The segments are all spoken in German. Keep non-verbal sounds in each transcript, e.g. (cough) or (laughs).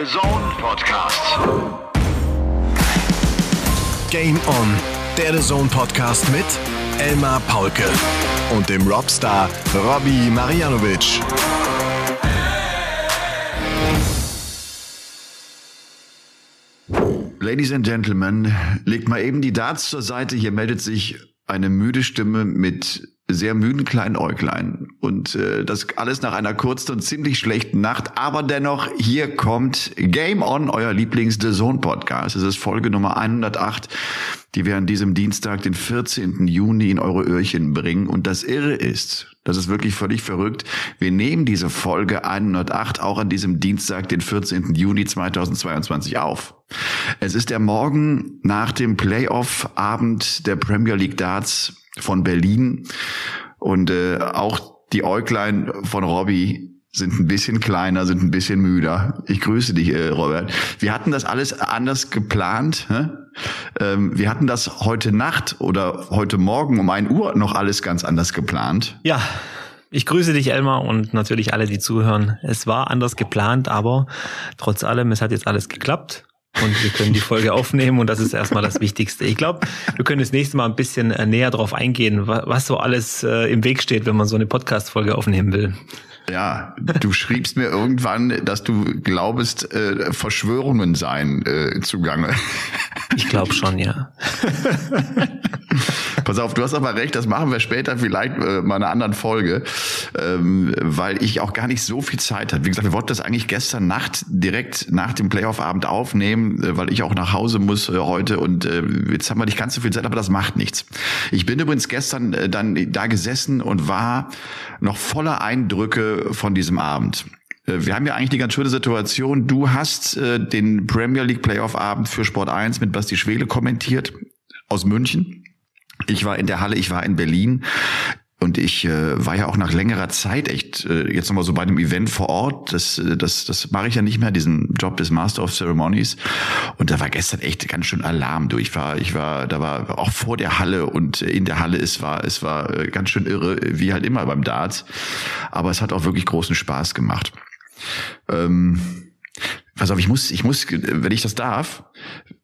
The Zone Podcast. Game On, der The Zone Podcast mit Elmar Paulke und dem Robstar Robbie Marianovic. Ladies and Gentlemen, legt mal eben die Darts zur Seite. Hier meldet sich eine müde Stimme mit sehr müden kleinen Äuglein. Und äh, das alles nach einer kurzen und ziemlich schlechten Nacht. Aber dennoch, hier kommt Game On, euer Lieblings-The Zone Podcast. Es ist Folge Nummer 108, die wir an diesem Dienstag, den 14. Juni, in eure Öhrchen bringen. Und das Irre ist, das ist wirklich völlig verrückt. Wir nehmen diese Folge 108 auch an diesem Dienstag, den 14. Juni 2022 auf. Es ist der Morgen nach dem Playoff-Abend der Premier League Darts von Berlin und äh, auch die Äuglein von Robbie sind ein bisschen kleiner, sind ein bisschen müder. Ich grüße dich, äh, Robert. Wir hatten das alles anders geplant. Hä? Ähm, wir hatten das heute Nacht oder heute Morgen um ein Uhr noch alles ganz anders geplant. Ja, ich grüße dich, Elmar, und natürlich alle, die zuhören. Es war anders geplant, aber trotz allem, es hat jetzt alles geklappt und wir können die Folge aufnehmen und das ist erstmal das Wichtigste. Ich glaube, wir können das nächste Mal ein bisschen äh, näher darauf eingehen, was so alles äh, im Weg steht, wenn man so eine Podcast-Folge aufnehmen will. Ja, du schriebst mir irgendwann, dass du glaubst, äh, Verschwörungen seien äh, zugange. Ich glaube schon, ja. (laughs) Pass auf, du hast aber recht, das machen wir später vielleicht äh, mal in einer anderen Folge, ähm, weil ich auch gar nicht so viel Zeit hatte. Wie gesagt, wir wollten das eigentlich gestern Nacht direkt nach dem Playoff-Abend aufnehmen, äh, weil ich auch nach Hause muss äh, heute und äh, jetzt haben wir nicht ganz so viel Zeit, aber das macht nichts. Ich bin übrigens gestern äh, dann da gesessen und war noch voller Eindrücke von diesem Abend. Äh, wir haben ja eigentlich die ganz schöne Situation. Du hast äh, den Premier League Playoff Abend für Sport 1 mit Basti Schwele kommentiert aus München. Ich war in der Halle, ich war in Berlin. Und ich äh, war ja auch nach längerer Zeit echt äh, jetzt nochmal so bei einem Event vor Ort. Das, äh, das, das mache ich ja nicht mehr, diesen Job des Master of Ceremonies. Und da war gestern echt ganz schön Alarm durch. Ich war, ich war, da war auch vor der Halle und in der Halle, es war, es war äh, ganz schön irre, wie halt immer beim Darts. Aber es hat auch wirklich großen Spaß gemacht. Ähm, pass auf, ich muss, ich muss, wenn ich das darf,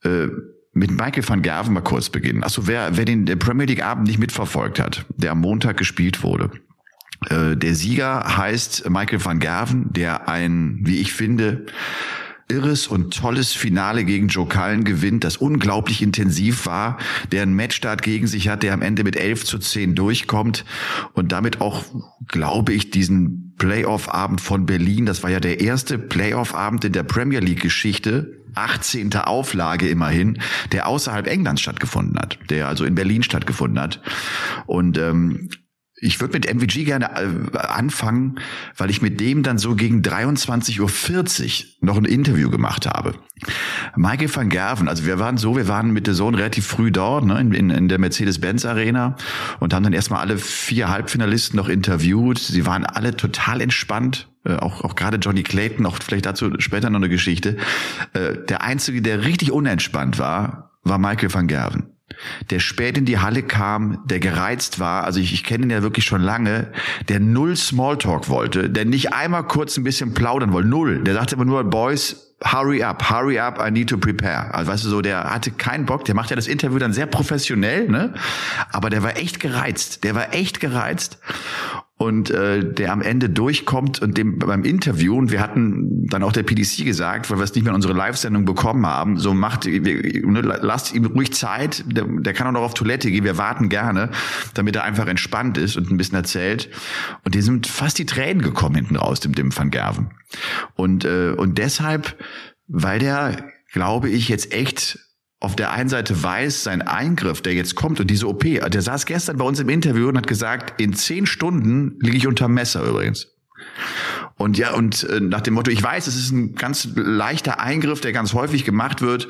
äh, mit Michael van Gerven mal kurz beginnen. Achso, wer, wer den Premier League Abend nicht mitverfolgt hat, der am Montag gespielt wurde. Äh, der Sieger heißt Michael van Gerven, der ein, wie ich finde, irres und tolles Finale gegen Joe Cullen gewinnt, das unglaublich intensiv war, der einen Matchstart gegen sich hat, der am Ende mit 11 zu 10 durchkommt und damit auch, glaube ich, diesen Playoff-Abend von Berlin, das war ja der erste Playoff-Abend in der Premier League-Geschichte, 18. Auflage immerhin, der außerhalb Englands stattgefunden hat, der also in Berlin stattgefunden hat. Und ähm, ich würde mit MVG gerne äh, anfangen, weil ich mit dem dann so gegen 23.40 Uhr noch ein Interview gemacht habe. Michael van Gerven, also wir waren so, wir waren mit der Sohn relativ früh dort, ne, in, in der Mercedes-Benz Arena und haben dann erstmal alle vier Halbfinalisten noch interviewt. Sie waren alle total entspannt, äh, auch, auch gerade Johnny Clayton, auch vielleicht dazu später noch eine Geschichte. Äh, der Einzige, der richtig unentspannt war, war Michael van Gerven der spät in die Halle kam, der gereizt war, also ich, ich kenne ihn ja wirklich schon lange, der null Smalltalk wollte, der nicht einmal kurz ein bisschen plaudern wollte, null. Der sagte immer nur, Boys, hurry up, hurry up, I need to prepare. Also weißt du so, der hatte keinen Bock, der macht ja das Interview dann sehr professionell, ne? Aber der war echt gereizt, der war echt gereizt und äh, der am Ende durchkommt und dem beim Interview und wir hatten dann auch der PDC gesagt, weil wir es nicht mehr in unsere Live-Sendung bekommen haben, so macht ne, lasst ihm ruhig Zeit, der, der kann auch noch auf Toilette gehen, wir warten gerne, damit er einfach entspannt ist und ein bisschen erzählt. Und die sind fast die Tränen gekommen hinten raus dem dem Van Gerven. Und äh, und deshalb weil der glaube ich jetzt echt auf der einen Seite weiß, sein Eingriff, der jetzt kommt und diese OP, der saß gestern bei uns im Interview und hat gesagt, in zehn Stunden liege ich unter Messer übrigens. Und ja, und äh, nach dem Motto, ich weiß, es ist ein ganz leichter Eingriff, der ganz häufig gemacht wird,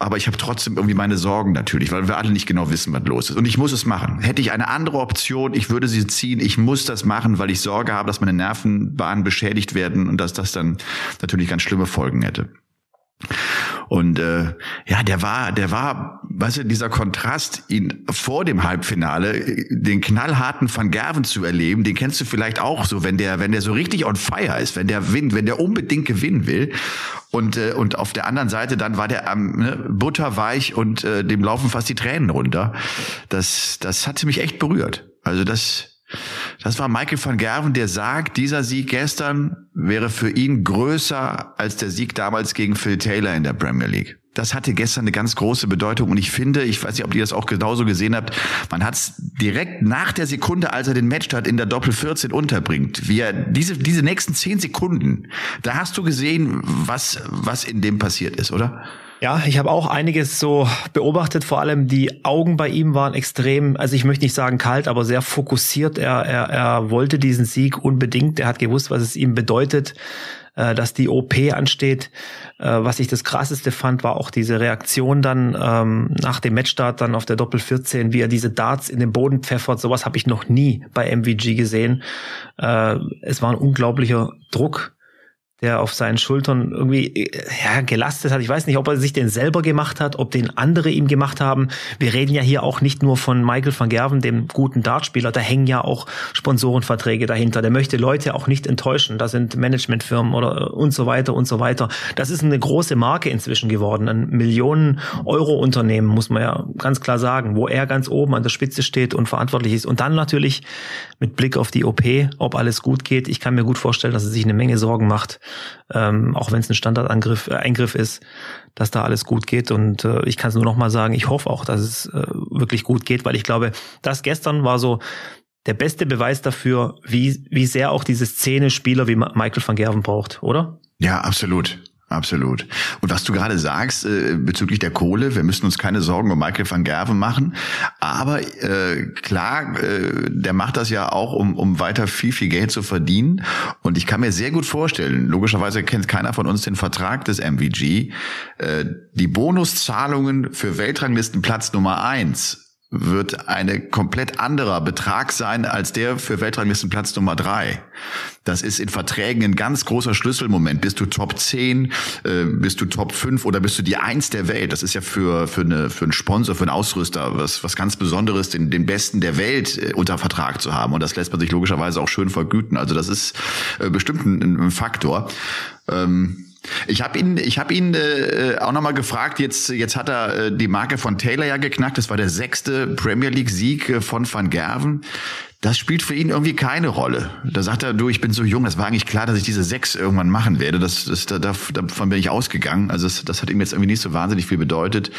aber ich habe trotzdem irgendwie meine Sorgen natürlich, weil wir alle nicht genau wissen, was los ist. Und ich muss es machen. Hätte ich eine andere Option, ich würde sie ziehen. Ich muss das machen, weil ich Sorge habe, dass meine Nervenbahnen beschädigt werden und dass das dann natürlich ganz schlimme Folgen hätte. Und äh, ja, der war, der war, weißt du, dieser Kontrast, ihn vor dem Halbfinale, den knallharten Van Gerven zu erleben, den kennst du vielleicht auch so, wenn der, wenn der so richtig on fire ist, wenn der winnt, wenn der unbedingt gewinnen will. Und, äh, und auf der anderen Seite dann war der am ne, butterweich und äh, dem laufen fast die Tränen runter. Das, das hatte mich echt berührt. Also das, das war Michael van Gerven, der sagt, dieser Sieg gestern wäre für ihn größer als der Sieg damals gegen Phil Taylor in der Premier League. Das hatte gestern eine ganz große Bedeutung und ich finde, ich weiß nicht, ob ihr das auch genauso gesehen habt, man hat es direkt nach der Sekunde, als er den Matchstart in der Doppel 14 unterbringt, wie er diese, diese nächsten zehn Sekunden, da hast du gesehen, was, was in dem passiert ist, oder? Ja, ich habe auch einiges so beobachtet. Vor allem die Augen bei ihm waren extrem, also ich möchte nicht sagen kalt, aber sehr fokussiert. Er, er, er wollte diesen Sieg unbedingt. Er hat gewusst, was es ihm bedeutet, äh, dass die OP ansteht. Äh, was ich das krasseste fand, war auch diese Reaktion dann ähm, nach dem Matchstart dann auf der Doppel 14, wie er diese Darts in den Boden pfeffert. Sowas habe ich noch nie bei MVG gesehen. Äh, es war ein unglaublicher Druck der auf seinen Schultern irgendwie äh, ja, gelastet hat. Ich weiß nicht, ob er sich den selber gemacht hat, ob den andere ihm gemacht haben. Wir reden ja hier auch nicht nur von Michael van Gerven, dem guten Dartspieler. Da hängen ja auch Sponsorenverträge dahinter. Der möchte Leute auch nicht enttäuschen. Da sind Managementfirmen oder äh, und so weiter und so weiter. Das ist eine große Marke inzwischen geworden. Ein Millionen Euro Unternehmen, muss man ja ganz klar sagen, wo er ganz oben an der Spitze steht und verantwortlich ist. Und dann natürlich mit Blick auf die OP, ob alles gut geht. Ich kann mir gut vorstellen, dass er sich eine Menge Sorgen macht ähm, auch wenn es ein Standardangriff, äh, Eingriff ist, dass da alles gut geht. Und äh, ich kann es nur noch mal sagen, ich hoffe auch, dass es äh, wirklich gut geht, weil ich glaube, das gestern war so der beste Beweis dafür, wie, wie sehr auch diese Szene Spieler wie Michael van Gerven braucht, oder? Ja, absolut. Absolut. Und was du gerade sagst äh, bezüglich der Kohle, wir müssen uns keine Sorgen um Michael van Gerven machen. Aber äh, klar, äh, der macht das ja auch, um, um weiter viel, viel Geld zu verdienen. Und ich kann mir sehr gut vorstellen, logischerweise kennt keiner von uns den Vertrag des MVG, äh, die Bonuszahlungen für Weltranglistenplatz Nummer eins wird eine komplett anderer Betrag sein als der für Weltranglistenplatz Nummer drei. Das ist in Verträgen ein ganz großer Schlüsselmoment. Bist du Top 10, äh, bist du Top 5 oder bist du die Eins der Welt? Das ist ja für, für, eine, für einen Sponsor, für einen Ausrüster was, was ganz Besonderes, den, den Besten der Welt äh, unter Vertrag zu haben. Und das lässt man sich logischerweise auch schön vergüten. Also das ist äh, bestimmt ein, ein Faktor. Ähm, ich habe ihn, ich habe ihn äh, auch nochmal gefragt. Jetzt, jetzt hat er äh, die Marke von Taylor ja geknackt. Das war der sechste Premier League Sieg äh, von Van Gerven. Das spielt für ihn irgendwie keine Rolle. Da sagt er, du, ich bin so jung, das war eigentlich klar, dass ich diese sechs irgendwann machen werde. Das, das, da, davon bin ich ausgegangen. Also das, das hat ihm jetzt irgendwie nicht so wahnsinnig viel bedeutet.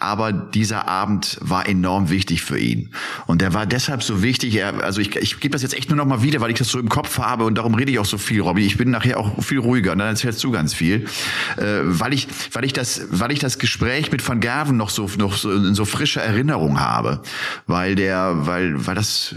Aber dieser Abend war enorm wichtig für ihn. Und der war deshalb so wichtig. Er, also ich, ich gebe das jetzt echt nur noch mal wieder, weil ich das so im Kopf habe und darum rede ich auch so viel, Robby. Ich bin nachher auch viel ruhiger und dann erzählst du ganz viel. Äh, weil ich, weil ich das, weil ich das Gespräch mit Van Gerven noch so, noch so in so frischer Erinnerung habe. Weil der, weil, weil das,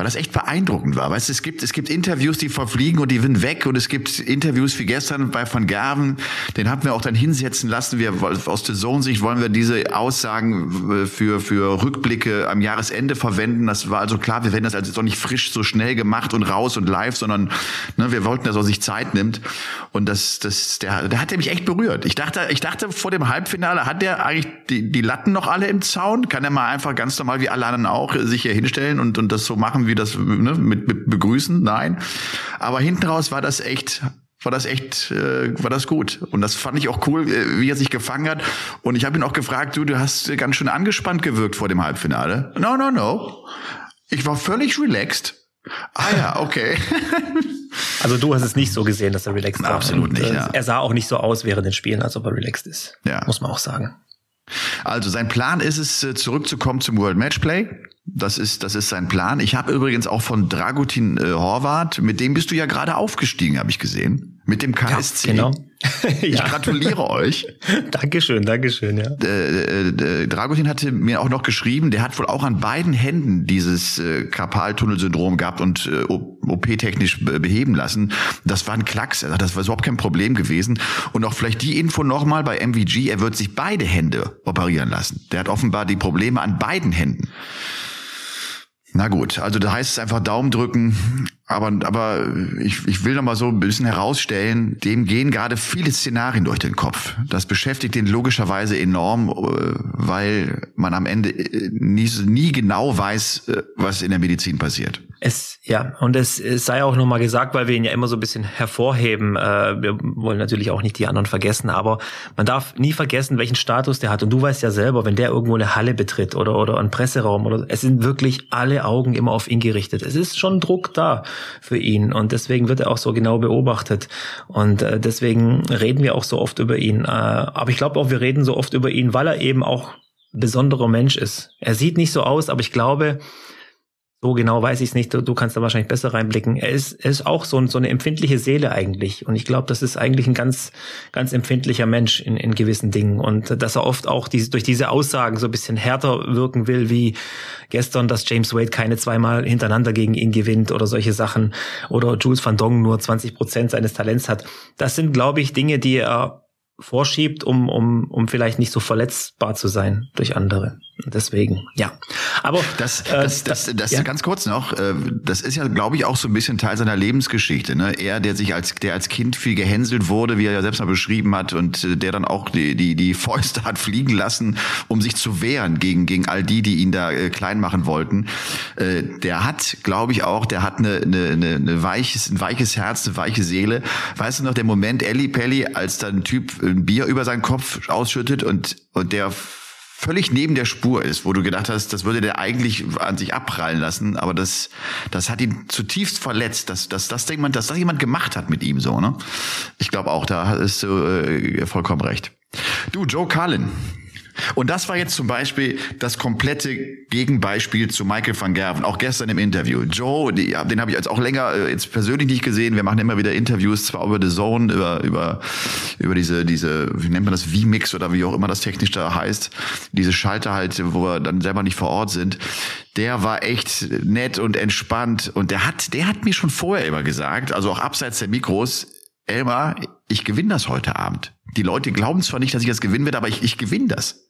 weil das echt beeindruckend war. Weißt es gibt, es gibt Interviews, die verfliegen und die sind weg und es gibt Interviews wie gestern bei Van Gerven, den hatten wir auch dann hinsetzen lassen. Wir, aus der Zone-Sicht wollen wir diese Aussagen äh, für, für Rückblicke am Jahresende verwenden. Das war also klar, wir werden das also nicht frisch so schnell gemacht und raus und live, sondern ne, wir wollten, dass er sich Zeit nimmt. Und das, das, der, der hat mich echt berührt. Ich dachte, ich dachte vor dem Halbfinale, hat der eigentlich die, die Latten noch alle im Zaun? Kann er mal einfach ganz normal wie alle anderen auch sich hier hinstellen und, und das so machen, wie das ne, mit, mit begrüßen, nein. Aber hinten raus war das echt war das echt, äh, war das gut. Und das fand ich auch cool, äh, wie er sich gefangen hat. Und ich habe ihn auch gefragt, du, du hast ganz schön angespannt gewirkt vor dem Halbfinale. No, no, no. Ich war völlig relaxed. Ah ja, okay. (laughs) Also du hast es nicht so gesehen, dass er relaxed war. Absolut nicht. Äh, ja. Er sah auch nicht so aus während den Spielen, als ob er relaxed ist. Ja. Muss man auch sagen. Also sein Plan ist es, äh, zurückzukommen zum World Matchplay. Das ist, das ist sein Plan. Ich habe übrigens auch von Dragutin äh, Horvath, mit dem bist du ja gerade aufgestiegen, habe ich gesehen. Mit dem KSC. Ja, genau. (laughs) Ich ja. gratuliere euch. (laughs) Dankeschön, Dankeschön, ja. Äh, äh, Dragutin hatte mir auch noch geschrieben, der hat wohl auch an beiden Händen dieses äh, Karpaltunnelsyndrom gehabt und äh, OP-technisch beheben lassen. Das war ein Klacks. Er sagt, das war überhaupt kein Problem gewesen. Und auch vielleicht die Info nochmal bei MVG, er wird sich beide Hände operieren lassen. Der hat offenbar die Probleme an beiden Händen. Na gut, also da heißt es einfach Daumen drücken. Aber, aber ich, ich will noch mal so ein bisschen herausstellen, dem gehen gerade viele Szenarien durch den Kopf. Das beschäftigt ihn logischerweise enorm, äh, weil man am Ende äh, nie, nie genau weiß, äh, was in der Medizin passiert. Es, ja, und es, es sei auch nochmal gesagt, weil wir ihn ja immer so ein bisschen hervorheben. Wir wollen natürlich auch nicht die anderen vergessen, aber man darf nie vergessen, welchen Status der hat. Und du weißt ja selber, wenn der irgendwo eine Halle betritt oder, oder einen Presseraum oder, es sind wirklich alle Augen immer auf ihn gerichtet. Es ist schon Druck da für ihn und deswegen wird er auch so genau beobachtet. Und äh, deswegen reden wir auch so oft über ihn. Äh, aber ich glaube auch, wir reden so oft über ihn, weil er eben auch besonderer Mensch ist. Er sieht nicht so aus, aber ich glaube, so genau weiß ich es nicht. Du, du, kannst da wahrscheinlich besser reinblicken. Er ist, er ist auch so, so eine empfindliche Seele eigentlich. Und ich glaube, das ist eigentlich ein ganz, ganz empfindlicher Mensch in, in gewissen Dingen. Und dass er oft auch diese, durch diese Aussagen so ein bisschen härter wirken will, wie gestern, dass James Wade keine zweimal hintereinander gegen ihn gewinnt oder solche Sachen. Oder Jules van Dong nur 20 Prozent seines Talents hat. Das sind, glaube ich, Dinge, die er vorschiebt, um, um, um vielleicht nicht so verletzbar zu sein durch andere. Deswegen, ja. Aber das, äh, das, das, das, ja. ganz kurz noch, äh, das ist ja, glaube ich, auch so ein bisschen Teil seiner Lebensgeschichte. Ne? Er, der sich als, der als Kind viel gehänselt wurde, wie er ja selbst mal beschrieben hat, und äh, der dann auch die, die, die Fäuste (laughs) hat fliegen lassen, um sich zu wehren gegen, gegen all die, die ihn da klein machen wollten. Der hat, glaube ich auch, der hat eine, eine, eine weiches, ein weiches Herz, eine weiche Seele. Weißt du noch, der Moment Ellie Pelli, als da ein Typ ein Bier über seinen Kopf ausschüttet und, und der völlig neben der Spur ist, wo du gedacht hast, das würde der eigentlich an sich abprallen lassen, aber das, das hat ihn zutiefst verletzt, dass, dass, dass, jemand, dass das jemand gemacht hat mit ihm so, ne? Ich glaube auch, da ist du äh, vollkommen recht. Du, Joe Carlin, und das war jetzt zum Beispiel das komplette Gegenbeispiel zu Michael van Gerven, auch gestern im Interview. Joe, die, den habe ich jetzt auch länger äh, jetzt persönlich nicht gesehen. Wir machen immer wieder Interviews, zwar über The Zone, über, über, über diese, diese, wie nennt man das, V-Mix oder wie auch immer das technisch da heißt, diese Schalter halt, wo wir dann selber nicht vor Ort sind. Der war echt nett und entspannt und der hat, der hat mir schon vorher immer gesagt, also auch abseits der Mikros, Elmar, ich gewinne das heute Abend. Die Leute glauben zwar nicht, dass ich das gewinnen werde, aber ich, ich gewinne das.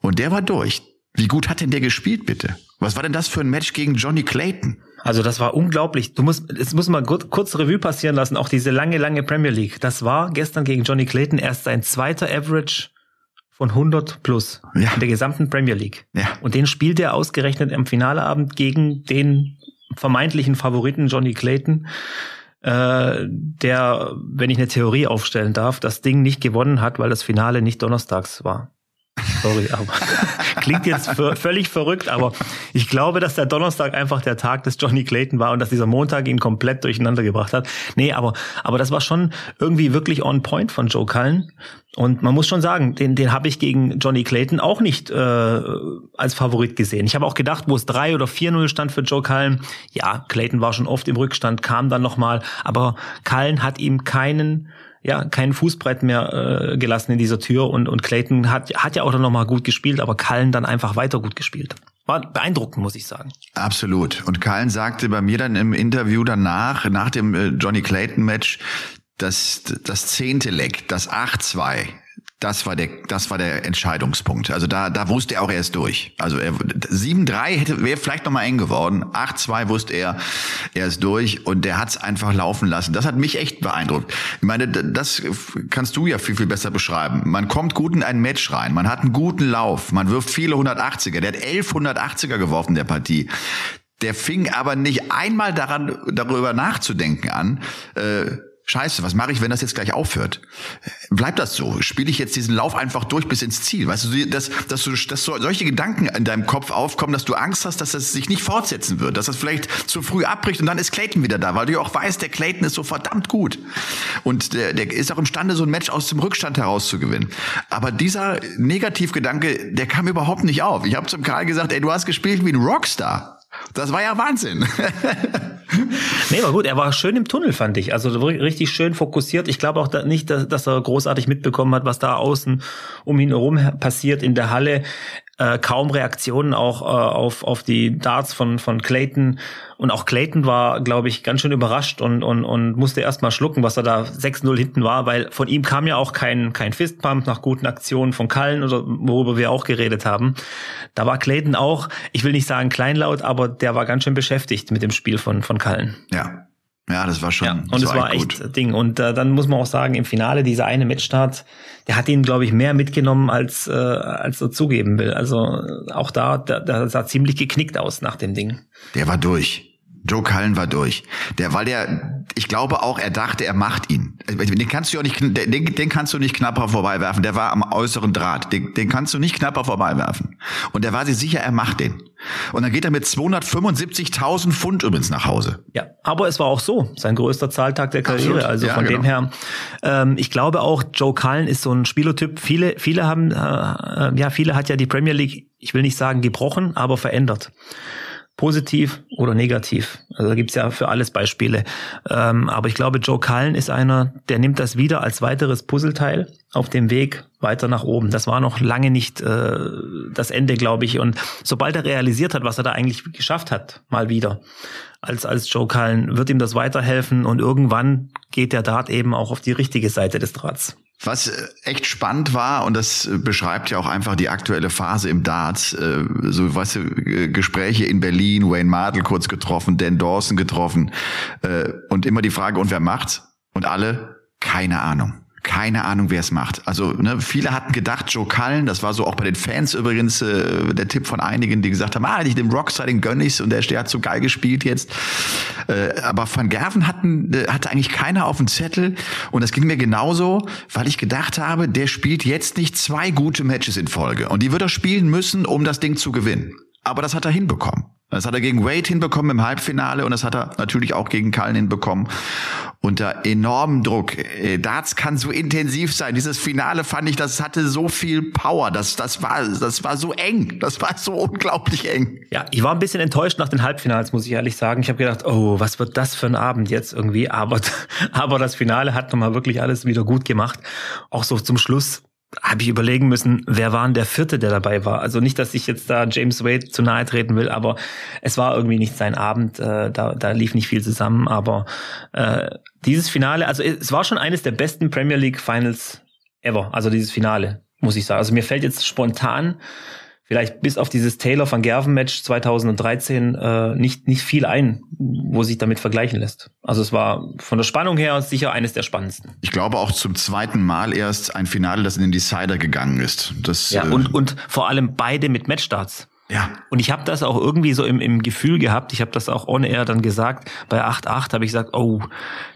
Und der war durch. Wie gut hat denn der gespielt, bitte? Was war denn das für ein Match gegen Johnny Clayton? Also das war unglaublich. Du musst, es muss mal kurz, kurz Revue passieren lassen, auch diese lange, lange Premier League. Das war gestern gegen Johnny Clayton erst sein zweiter Average von 100 plus ja. in der gesamten Premier League. Ja. Und den spielt er ausgerechnet am Finaleabend gegen den vermeintlichen Favoriten Johnny Clayton äh, der, wenn ich eine Theorie aufstellen darf, das Ding nicht gewonnen hat, weil das Finale nicht donnerstags war. Sorry, aber (laughs) klingt jetzt völlig verrückt, aber ich glaube, dass der Donnerstag einfach der Tag des Johnny Clayton war und dass dieser Montag ihn komplett durcheinander gebracht hat. Nee, aber, aber das war schon irgendwie wirklich on point von Joe Cullen. Und man muss schon sagen, den, den habe ich gegen Johnny Clayton auch nicht äh, als Favorit gesehen. Ich habe auch gedacht, wo es 3 oder 4-0 stand für Joe Cullen, ja, Clayton war schon oft im Rückstand, kam dann nochmal, aber Cullen hat ihm keinen ja kein Fußbrett mehr äh, gelassen in dieser Tür und und Clayton hat hat ja auch dann noch mal gut gespielt, aber Kallen dann einfach weiter gut gespielt. War beeindruckend, muss ich sagen. Absolut. Und Kallen sagte bei mir dann im Interview danach, nach dem äh, Johnny Clayton Match, dass das zehnte Leck, das 8-2, das war der, das war der Entscheidungspunkt. Also da, da wusste er auch erst durch. Also er 7-3 hätte wäre vielleicht noch mal eng geworden. 8-2 wusste er, er ist durch und der hat es einfach laufen lassen. Das hat mich echt beeindruckt. Ich meine, das kannst du ja viel viel besser beschreiben. Man kommt gut in ein Match rein, man hat einen guten Lauf, man wirft viele 180er. Der hat 11 180er geworfen der Partie. Der fing aber nicht einmal daran, darüber nachzudenken an. Äh, Scheiße, was mache ich, wenn das jetzt gleich aufhört? Bleibt das so? Spiele ich jetzt diesen Lauf einfach durch bis ins Ziel? Weißt du, dass, dass, du, dass solche Gedanken in deinem Kopf aufkommen, dass du Angst hast, dass das sich nicht fortsetzen wird, dass das vielleicht zu früh abbricht und dann ist Clayton wieder da, weil du ja auch weißt, der Clayton ist so verdammt gut. Und der, der ist auch imstande, so ein Match aus dem Rückstand heraus zu gewinnen. Aber dieser Negativgedanke, der kam überhaupt nicht auf. Ich habe zum Karl gesagt, ey, du hast gespielt wie ein Rockstar. Das war ja Wahnsinn. (laughs) nee, war gut. Er war schön im Tunnel, fand ich. Also richtig schön fokussiert. Ich glaube auch nicht, dass, dass er großartig mitbekommen hat, was da außen um ihn herum passiert in der Halle. Äh, kaum Reaktionen auch äh, auf, auf die Darts von, von Clayton. Und auch Clayton war, glaube ich, ganz schön überrascht und, und, und musste erst mal schlucken, was er da 6-0 hinten war, weil von ihm kam ja auch kein, kein Fistpump nach guten Aktionen von Kallen oder worüber wir auch geredet haben. Da war Clayton auch, ich will nicht sagen kleinlaut, aber der war ganz schön beschäftigt mit dem Spiel von, von Kallen. Ja, ja, das war schon. Ja, und es war echt gut. Ding. Und äh, dann muss man auch sagen, im Finale dieser eine Matchstart, der hat ihn, glaube ich, mehr mitgenommen, als äh, als er zugeben will. Also auch da, da, da sah ziemlich geknickt aus nach dem Ding. Der war durch. Joe Cullen war durch. Der, weil der, ich glaube auch, er dachte, er macht ihn. Den kannst du auch nicht, den, den kannst du nicht knapper vorbeiwerfen. Der war am äußeren Draht. Den, den kannst du nicht knapper vorbeiwerfen. Und der war sich sicher, er macht den. Und dann geht er mit 275.000 Pfund übrigens nach Hause. Ja, aber es war auch so, sein größter Zahltag der Karriere. Absolut. Also ja, von genau. dem her, ähm, ich glaube auch, Joe Cullen ist so ein Spielertyp. Viele, viele haben, äh, äh ja, viele hat ja die Premier League, ich will nicht sagen gebrochen, aber verändert positiv oder negativ. Also da gibt's ja für alles Beispiele. Ähm, aber ich glaube, Joe Cullen ist einer, der nimmt das wieder als weiteres Puzzleteil auf dem Weg weiter nach oben. Das war noch lange nicht äh, das Ende, glaube ich. Und sobald er realisiert hat, was er da eigentlich geschafft hat, mal wieder, als, als Joe Cullen, wird ihm das weiterhelfen und irgendwann geht der Dart eben auch auf die richtige Seite des Drahts. Was äh, echt spannend war, und das äh, beschreibt ja auch einfach die aktuelle Phase im Darts, äh, so weißt du, Gespräche in Berlin, Wayne Mardell kurz getroffen, Dan Dawson getroffen, und immer die Frage, und wer macht's? Und alle, keine Ahnung keine Ahnung, wer es macht. Also ne, viele hatten gedacht, Joe Cullen, das war so auch bei den Fans übrigens äh, der Tipp von einigen, die gesagt haben, ah, dem Rockstar, den gönn ich's und der, der hat so geil gespielt jetzt. Äh, aber Van Gerven hatten, äh, hatte eigentlich keiner auf dem Zettel und das ging mir genauso, weil ich gedacht habe, der spielt jetzt nicht zwei gute Matches in Folge und die wird er spielen müssen, um das Ding zu gewinnen. Aber das hat er hinbekommen. Das hat er gegen Wade hinbekommen im Halbfinale und das hat er natürlich auch gegen Cullen hinbekommen. Unter enormem Druck. Äh, Darts kann so intensiv sein. Dieses Finale fand ich, das hatte so viel Power. Das, das war, das war so eng. Das war so unglaublich eng. Ja, ich war ein bisschen enttäuscht nach den Halbfinals, muss ich ehrlich sagen. Ich habe gedacht, oh, was wird das für ein Abend jetzt irgendwie? Aber, (laughs) aber das Finale hat nochmal wirklich alles wieder gut gemacht. Auch so zum Schluss habe ich überlegen müssen, wer war denn der vierte, der dabei war. Also nicht, dass ich jetzt da James Wade zu nahe treten will, aber es war irgendwie nicht sein Abend. Äh, da, da lief nicht viel zusammen. Aber äh, dieses Finale, also es war schon eines der besten Premier League Finals ever. Also dieses Finale, muss ich sagen. Also mir fällt jetzt spontan vielleicht bis auf dieses Taylor van Gerven Match 2013 äh, nicht nicht viel ein, wo sich damit vergleichen lässt. Also es war von der Spannung her sicher eines der spannendsten. Ich glaube auch zum zweiten Mal erst ein Finale, das in den Decider gegangen ist. Das, ja, äh, und und vor allem beide mit Matchstarts. Ja. Und ich habe das auch irgendwie so im, im Gefühl gehabt, ich habe das auch ohne er dann gesagt, bei 8-8 habe ich gesagt, oh,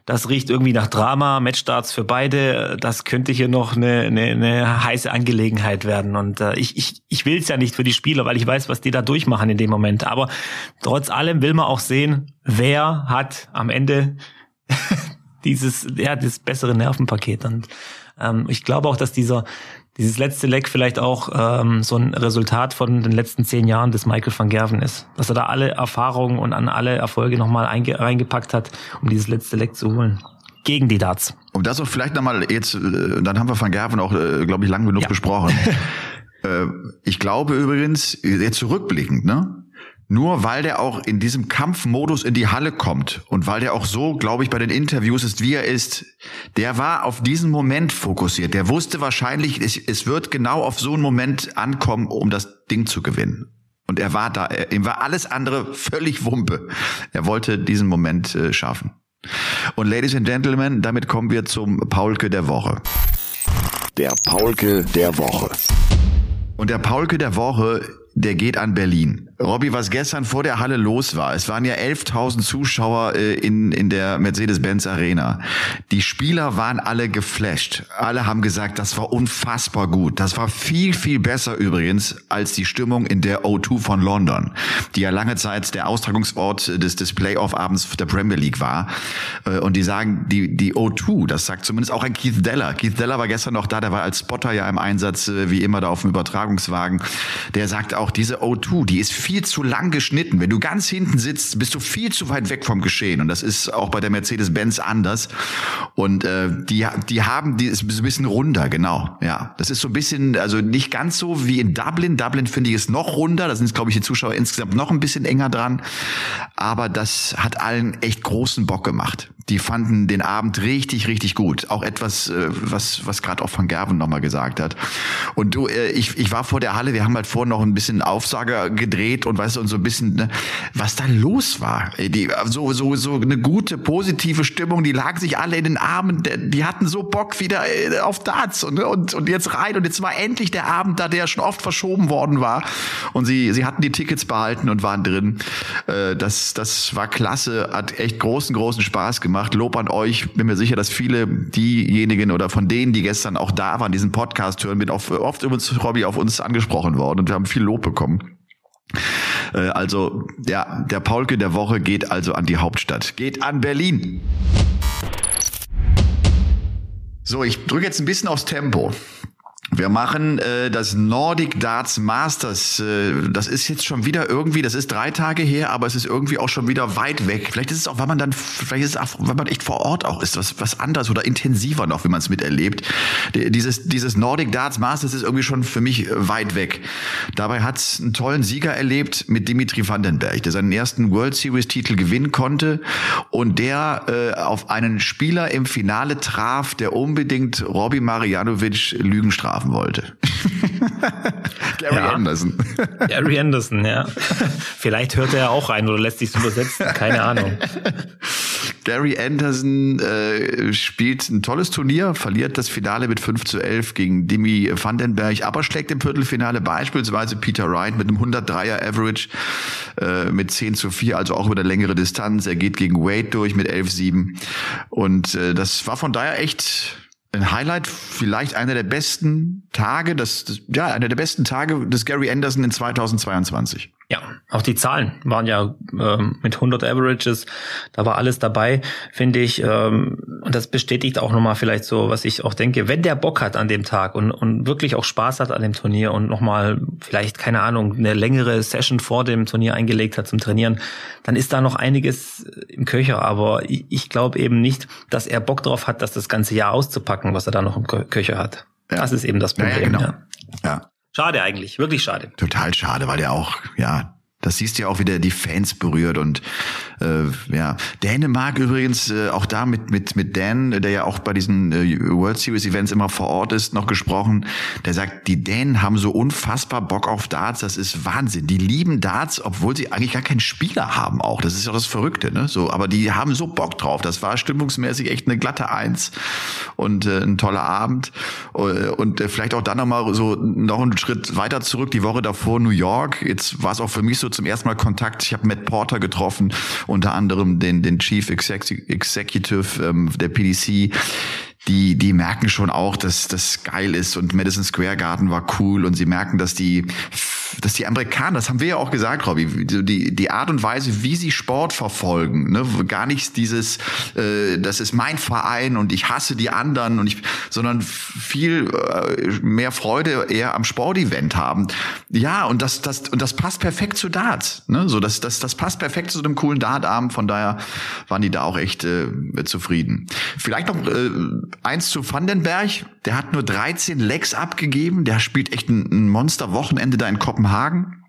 das riecht irgendwie nach Drama, Matchstarts für beide, das könnte hier noch eine, eine, eine heiße Angelegenheit werden. Und äh, ich, ich, ich will es ja nicht für die Spieler, weil ich weiß, was die da durchmachen in dem Moment. Aber trotz allem will man auch sehen, wer hat am Ende (laughs) dieses, ja, das bessere Nervenpaket. Und ähm, ich glaube auch, dass dieser dieses letzte Leck vielleicht auch ähm, so ein Resultat von den letzten zehn Jahren des Michael van Gerven ist. Dass er da alle Erfahrungen und an alle Erfolge nochmal reingepackt hat, um dieses letzte Leck zu holen. Gegen die Darts. Und das auch vielleicht nochmal jetzt, äh, dann haben wir van Gerven auch, äh, glaube ich, lang genug ja. besprochen. (laughs) Äh, ich glaube übrigens, jetzt zurückblickend, ne? Nur weil der auch in diesem Kampfmodus in die Halle kommt und weil der auch so, glaube ich, bei den Interviews ist, wie er ist, der war auf diesen Moment fokussiert. Der wusste wahrscheinlich, es, es wird genau auf so einen Moment ankommen, um das Ding zu gewinnen. Und er war da, ihm war alles andere völlig Wumpe. Er wollte diesen Moment äh, schaffen. Und Ladies and Gentlemen, damit kommen wir zum Paulke der Woche. Der Paulke der Woche. Und der Paulke der Woche der geht an Berlin. Robby, was gestern vor der Halle los war, es waren ja 11.000 Zuschauer äh, in, in der Mercedes-Benz Arena. Die Spieler waren alle geflasht. Alle haben gesagt, das war unfassbar gut. Das war viel, viel besser übrigens als die Stimmung in der O2 von London, die ja lange Zeit der Austragungsort des, des Playoff-Abends der Premier League war. Äh, und die sagen, die, die O2, das sagt zumindest auch ein Keith Deller. Keith Deller war gestern noch da, der war als Spotter ja im Einsatz, äh, wie immer da auf dem Übertragungswagen. Der sagt auch, diese O2, die ist viel viel zu lang geschnitten. Wenn du ganz hinten sitzt, bist du viel zu weit weg vom Geschehen. Und das ist auch bei der Mercedes-Benz anders. Und äh, die, die haben, die ist ein bisschen runder, genau. Ja, das ist so ein bisschen, also nicht ganz so wie in Dublin. Dublin finde ich ist noch runder. Da sind, glaube ich, die Zuschauer insgesamt noch ein bisschen enger dran. Aber das hat allen echt großen Bock gemacht die fanden den Abend richtig, richtig gut. Auch etwas, äh, was, was gerade auch Van Gerven nochmal gesagt hat. Und du, äh, ich, ich war vor der Halle, wir haben halt vorher noch ein bisschen Aufsager gedreht und weißt du, und so ein bisschen, ne, was da los war. Die, so, so, so eine gute, positive Stimmung, die lagen sich alle in den Armen, die hatten so Bock wieder äh, auf Darts und, und, und jetzt rein. Und jetzt war endlich der Abend da, der schon oft verschoben worden war. Und sie, sie hatten die Tickets behalten und waren drin. Das, das war klasse, hat echt großen, großen Spaß gemacht gemacht. Lob an euch. Bin mir sicher, dass viele diejenigen oder von denen, die gestern auch da waren, diesen Podcast hören, bin oft, oft übrigens, Robby, auf uns angesprochen worden und wir haben viel Lob bekommen. Äh, also, ja, der Paulke der Woche geht also an die Hauptstadt. Geht an Berlin. So, ich drücke jetzt ein bisschen aufs Tempo. Wir machen äh, das Nordic Darts Masters. Äh, das ist jetzt schon wieder irgendwie, das ist drei Tage her, aber es ist irgendwie auch schon wieder weit weg. Vielleicht ist es auch, weil man dann, vielleicht ist es auch, weil man echt vor Ort auch ist, was, was anders oder intensiver noch, wie man es miterlebt. Dieses, dieses Nordic Darts Masters ist irgendwie schon für mich äh, weit weg. Dabei hat es einen tollen Sieger erlebt mit Dimitri Vandenberg, der seinen ersten World Series Titel gewinnen konnte und der äh, auf einen Spieler im Finale traf, der unbedingt Robbie Marianovic Lügen strafen wollte. (laughs) Gary ja. Anderson. Gary Anderson, ja. (laughs) Vielleicht hört er auch rein oder lässt sich übersetzen. Keine Ahnung. (laughs) Gary Anderson äh, spielt ein tolles Turnier, verliert das Finale mit 5 zu 11 gegen Dimi Vandenberg, aber schlägt im Viertelfinale beispielsweise Peter Wright mit einem 103er Average äh, mit 10 zu 4, also auch über eine längere Distanz. Er geht gegen Wade durch mit 11-7 und äh, das war von daher echt ein Highlight, vielleicht einer der besten Tage, das, das ja, einer der besten Tage des Gary Anderson in 2022. Ja, auch die Zahlen waren ja ähm, mit 100 Averages, da war alles dabei, finde ich. Ähm, und das bestätigt auch nochmal vielleicht so, was ich auch denke, wenn der Bock hat an dem Tag und, und wirklich auch Spaß hat an dem Turnier und nochmal vielleicht, keine Ahnung, eine längere Session vor dem Turnier eingelegt hat zum Trainieren, dann ist da noch einiges im Köcher. Aber ich, ich glaube eben nicht, dass er Bock drauf hat, das das ganze Jahr auszupacken, was er da noch im Köcher hat. Ja. Das ist eben das Problem. Ja, ja, genau. ja. ja. Schade eigentlich, wirklich schade. Total schade, weil der auch, ja, das siehst du ja auch, wie der die Fans berührt und äh, ja. Dänemark übrigens äh, auch da mit mit mit Dan, der ja auch bei diesen äh, World Series Events immer vor Ort ist, noch gesprochen. Der sagt, die Dänen haben so unfassbar Bock auf Darts, das ist Wahnsinn. Die lieben Darts, obwohl sie eigentlich gar keinen Spieler haben auch. Das ist ja das Verrückte, ne? So, aber die haben so Bock drauf. Das war stimmungsmäßig echt eine glatte Eins und äh, ein toller Abend äh, und äh, vielleicht auch dann noch mal so noch einen Schritt weiter zurück. Die Woche davor New York. Jetzt war es auch für mich so zum ersten Mal Kontakt. Ich habe Matt Porter getroffen, unter anderem den, den Chief Executive ähm, der PDC die, die merken schon auch, dass das geil ist und Madison Square Garden war cool und sie merken, dass die, dass die Amerikaner, das haben wir ja auch gesagt, Robby, die, die Art und Weise, wie sie Sport verfolgen, ne, gar nicht dieses, äh, das ist mein Verein und ich hasse die anderen und ich, sondern viel äh, mehr Freude eher am Sportevent haben. Ja, und das, das, und das passt perfekt zu Darts, ne, so das, das, das passt perfekt zu einem coolen Dartabend, von daher waren die da auch echt äh, zufrieden. Vielleicht noch, äh, eins zu Vandenberg, der hat nur 13 Legs abgegeben, der spielt echt ein, ein Monster-Wochenende da in Kopenhagen.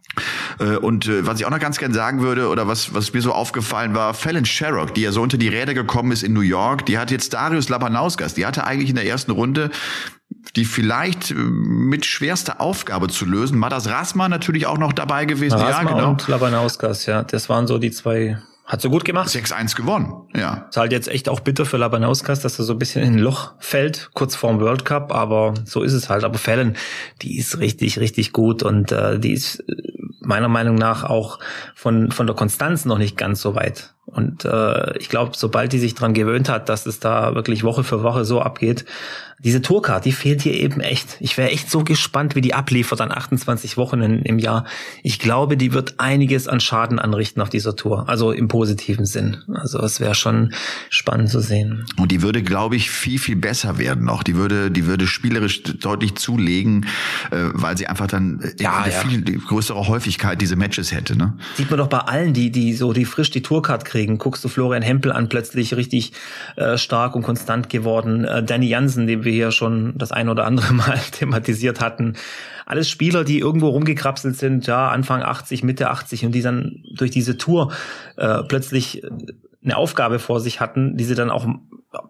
Äh, und äh, was ich auch noch ganz gern sagen würde, oder was, was mir so aufgefallen war, Fallon Sherrock, die ja so unter die Räder gekommen ist in New York, die hat jetzt Darius Labanauskas, die hatte eigentlich in der ersten Runde die vielleicht äh, mit schwerste Aufgabe zu lösen. Madas Rasma natürlich auch noch dabei gewesen. Rasma ja, genau. und Labanauskas, ja. Das waren so die zwei hat so gut gemacht. 6-1 gewonnen, ja. Ist halt jetzt echt auch bitter für Labanauskas, dass er so ein bisschen in ein Loch fällt, kurz vorm World Cup, aber so ist es halt. Aber Fallon, die ist richtig, richtig gut und äh, die ist meiner Meinung nach auch von, von der Konstanz noch nicht ganz so weit. Und äh, ich glaube, sobald die sich dran gewöhnt hat, dass es da wirklich Woche für Woche so abgeht, diese Tourcard, die fehlt hier eben echt. Ich wäre echt so gespannt, wie die abliefert an 28 Wochen in, im Jahr. Ich glaube, die wird einiges an Schaden anrichten auf dieser Tour. Also im positiven Sinn. Also es wäre schon spannend zu sehen. Und die würde, glaube ich, viel, viel besser werden noch. Die würde, die würde spielerisch deutlich zulegen, äh, weil sie einfach dann äh, ja, eine ja. viel größere Häufigkeit diese Matches hätte. Ne? Sieht man doch bei allen, die, die so, die frisch die Tourcard kriegen. Guckst du Florian Hempel an, plötzlich richtig äh, stark und konstant geworden. Äh, Danny Jansen, den wir hier schon das ein oder andere (laughs) Mal thematisiert hatten. Alles Spieler, die irgendwo rumgekrapselt sind, ja, Anfang 80, Mitte 80 und die dann durch diese Tour äh, plötzlich eine Aufgabe vor sich hatten, die sie dann auch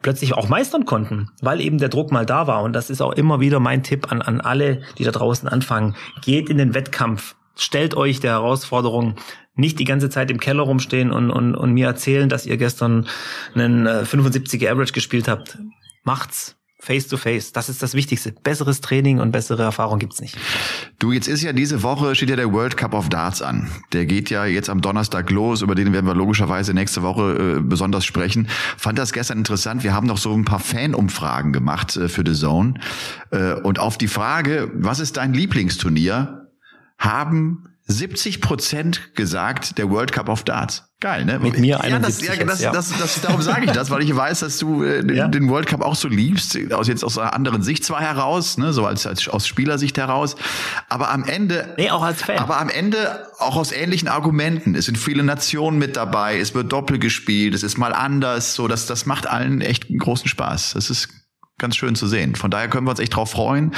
plötzlich auch meistern konnten, weil eben der Druck mal da war. Und das ist auch immer wieder mein Tipp an, an alle, die da draußen anfangen. Geht in den Wettkampf. Stellt euch der Herausforderung, nicht die ganze Zeit im Keller rumstehen und, und, und mir erzählen, dass ihr gestern einen äh, 75er Average gespielt habt. Macht's face to face. Das ist das Wichtigste. Besseres Training und bessere Erfahrung gibt's nicht. Du, jetzt ist ja diese Woche steht ja der World Cup of Darts an. Der geht ja jetzt am Donnerstag los, über den werden wir logischerweise nächste Woche äh, besonders sprechen. Fand das gestern interessant. Wir haben noch so ein paar Fanumfragen gemacht äh, für The Zone. Äh, und auf die Frage, was ist dein Lieblingsturnier, haben 70 Prozent gesagt, der World Cup of Darts. Geil, ne? Mit mir 71 ja, das, ja, das, das, das, darum sage ich das, weil ich weiß, dass du äh, den, ja. den World Cup auch so liebst, aus jetzt aus einer anderen Sicht zwar heraus, ne, so als, als aus Spielersicht heraus, aber am Ende, nee, auch als Fan. aber am Ende auch aus ähnlichen Argumenten. Es sind viele Nationen mit dabei, es wird doppelt gespielt, es ist mal anders, so das, das macht allen echt großen Spaß. Das ist ganz schön zu sehen. Von daher können wir uns echt drauf freuen.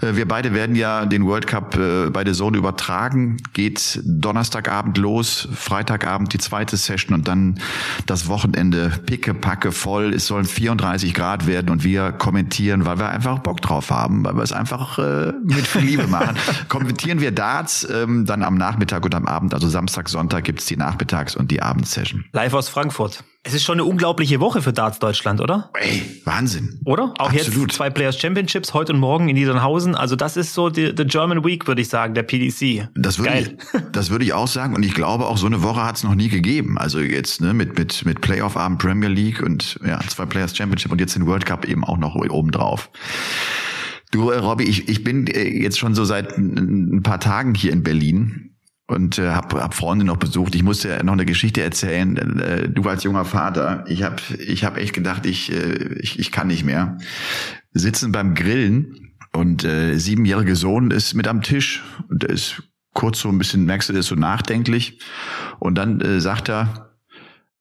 Äh, wir beide werden ja den World Cup äh, bei der Zone übertragen. Geht Donnerstagabend los, Freitagabend die zweite Session und dann das Wochenende picke, packe voll. Es sollen 34 Grad werden und wir kommentieren, weil wir einfach Bock drauf haben, weil wir es einfach äh, mit viel Liebe (laughs) machen. kommentieren wir Darts ähm, dann am Nachmittag und am Abend, also Samstag, Sonntag gibt's die Nachmittags- und die Abendsession. Live aus Frankfurt. Es ist schon eine unglaubliche Woche für Darts Deutschland, oder? Ey, Wahnsinn. Oder? Auch Absolut. jetzt zwei Players Championships heute und morgen in Niedernhausen. Also das ist so die, the German Week, würde ich sagen, der PDC. Das würde ich, das würde ich auch sagen. Und ich glaube, auch so eine Woche hat es noch nie gegeben. Also jetzt ne, mit mit mit Playoff-Abend Premier League und ja zwei Players Championship und jetzt den World Cup eben auch noch oben drauf. Du, äh, Robby, ich, ich bin äh, jetzt schon so seit ein paar Tagen hier in Berlin und äh, hab, hab Freunde noch besucht. Ich musste noch eine Geschichte erzählen. Äh, du als junger Vater, ich hab, ich hab echt gedacht, ich, äh, ich, ich kann nicht mehr. Sitzen beim Grillen und äh, siebenjährige Sohn ist mit am Tisch und der ist kurz so ein bisschen, merkst du, der ist so nachdenklich und dann äh, sagt er,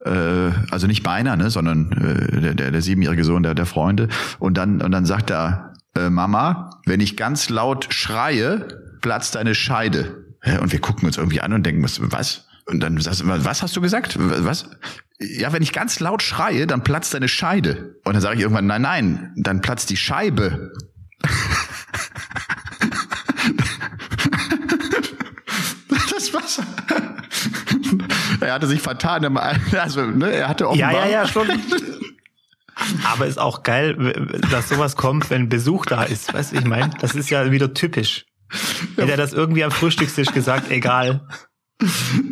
äh, also nicht meiner, ne, sondern äh, der, der, der siebenjährige Sohn der, der Freunde und dann und dann sagt er, äh, Mama, wenn ich ganz laut schreie, platzt deine Scheide. Und wir gucken uns irgendwie an und denken, was? Und dann sagst du, was hast du gesagt? Was? Ja, wenn ich ganz laut schreie, dann platzt deine Scheide. Und dann sage ich irgendwann, nein, nein, dann platzt die Scheibe. (laughs) das war's. Er hatte sich vertan. Also, ne, er hatte offenbar. Ja, ja, ja, schon. (laughs) Aber ist auch geil, dass sowas kommt, wenn Besuch da ist. Weißt du, ich meine, das ist ja wieder typisch. Hätte er das irgendwie am Frühstückstisch gesagt, egal.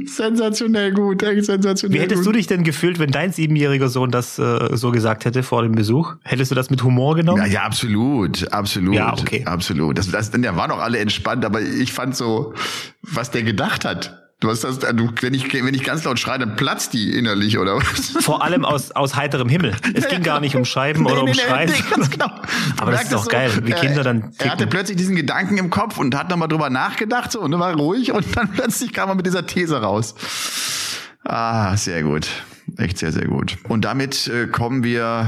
Sensationell gut, echt sensationell Wie hättest gut. du dich denn gefühlt, wenn dein siebenjähriger Sohn das äh, so gesagt hätte vor dem Besuch? Hättest du das mit Humor genommen? Ja, ja absolut, absolut, ja, okay. absolut. Das, das, der waren auch alle entspannt, aber ich fand so, was der gedacht hat. Du hast das, du, wenn ich, wenn ich ganz laut schreie, dann platzt die innerlich, oder was? Vor allem aus, aus heiterem Himmel. Es ja, ging gar nicht um Scheiben nee, oder um nee, Schreien. Nee, ganz genau. (laughs) Aber das ist doch so, geil, wie Kinder dann ticken. Er hatte plötzlich diesen Gedanken im Kopf und hat nochmal drüber nachgedacht, so, und war ruhig und dann (laughs) plötzlich kam er mit dieser These raus. Ah, sehr gut. Echt sehr, sehr gut. Und damit äh, kommen wir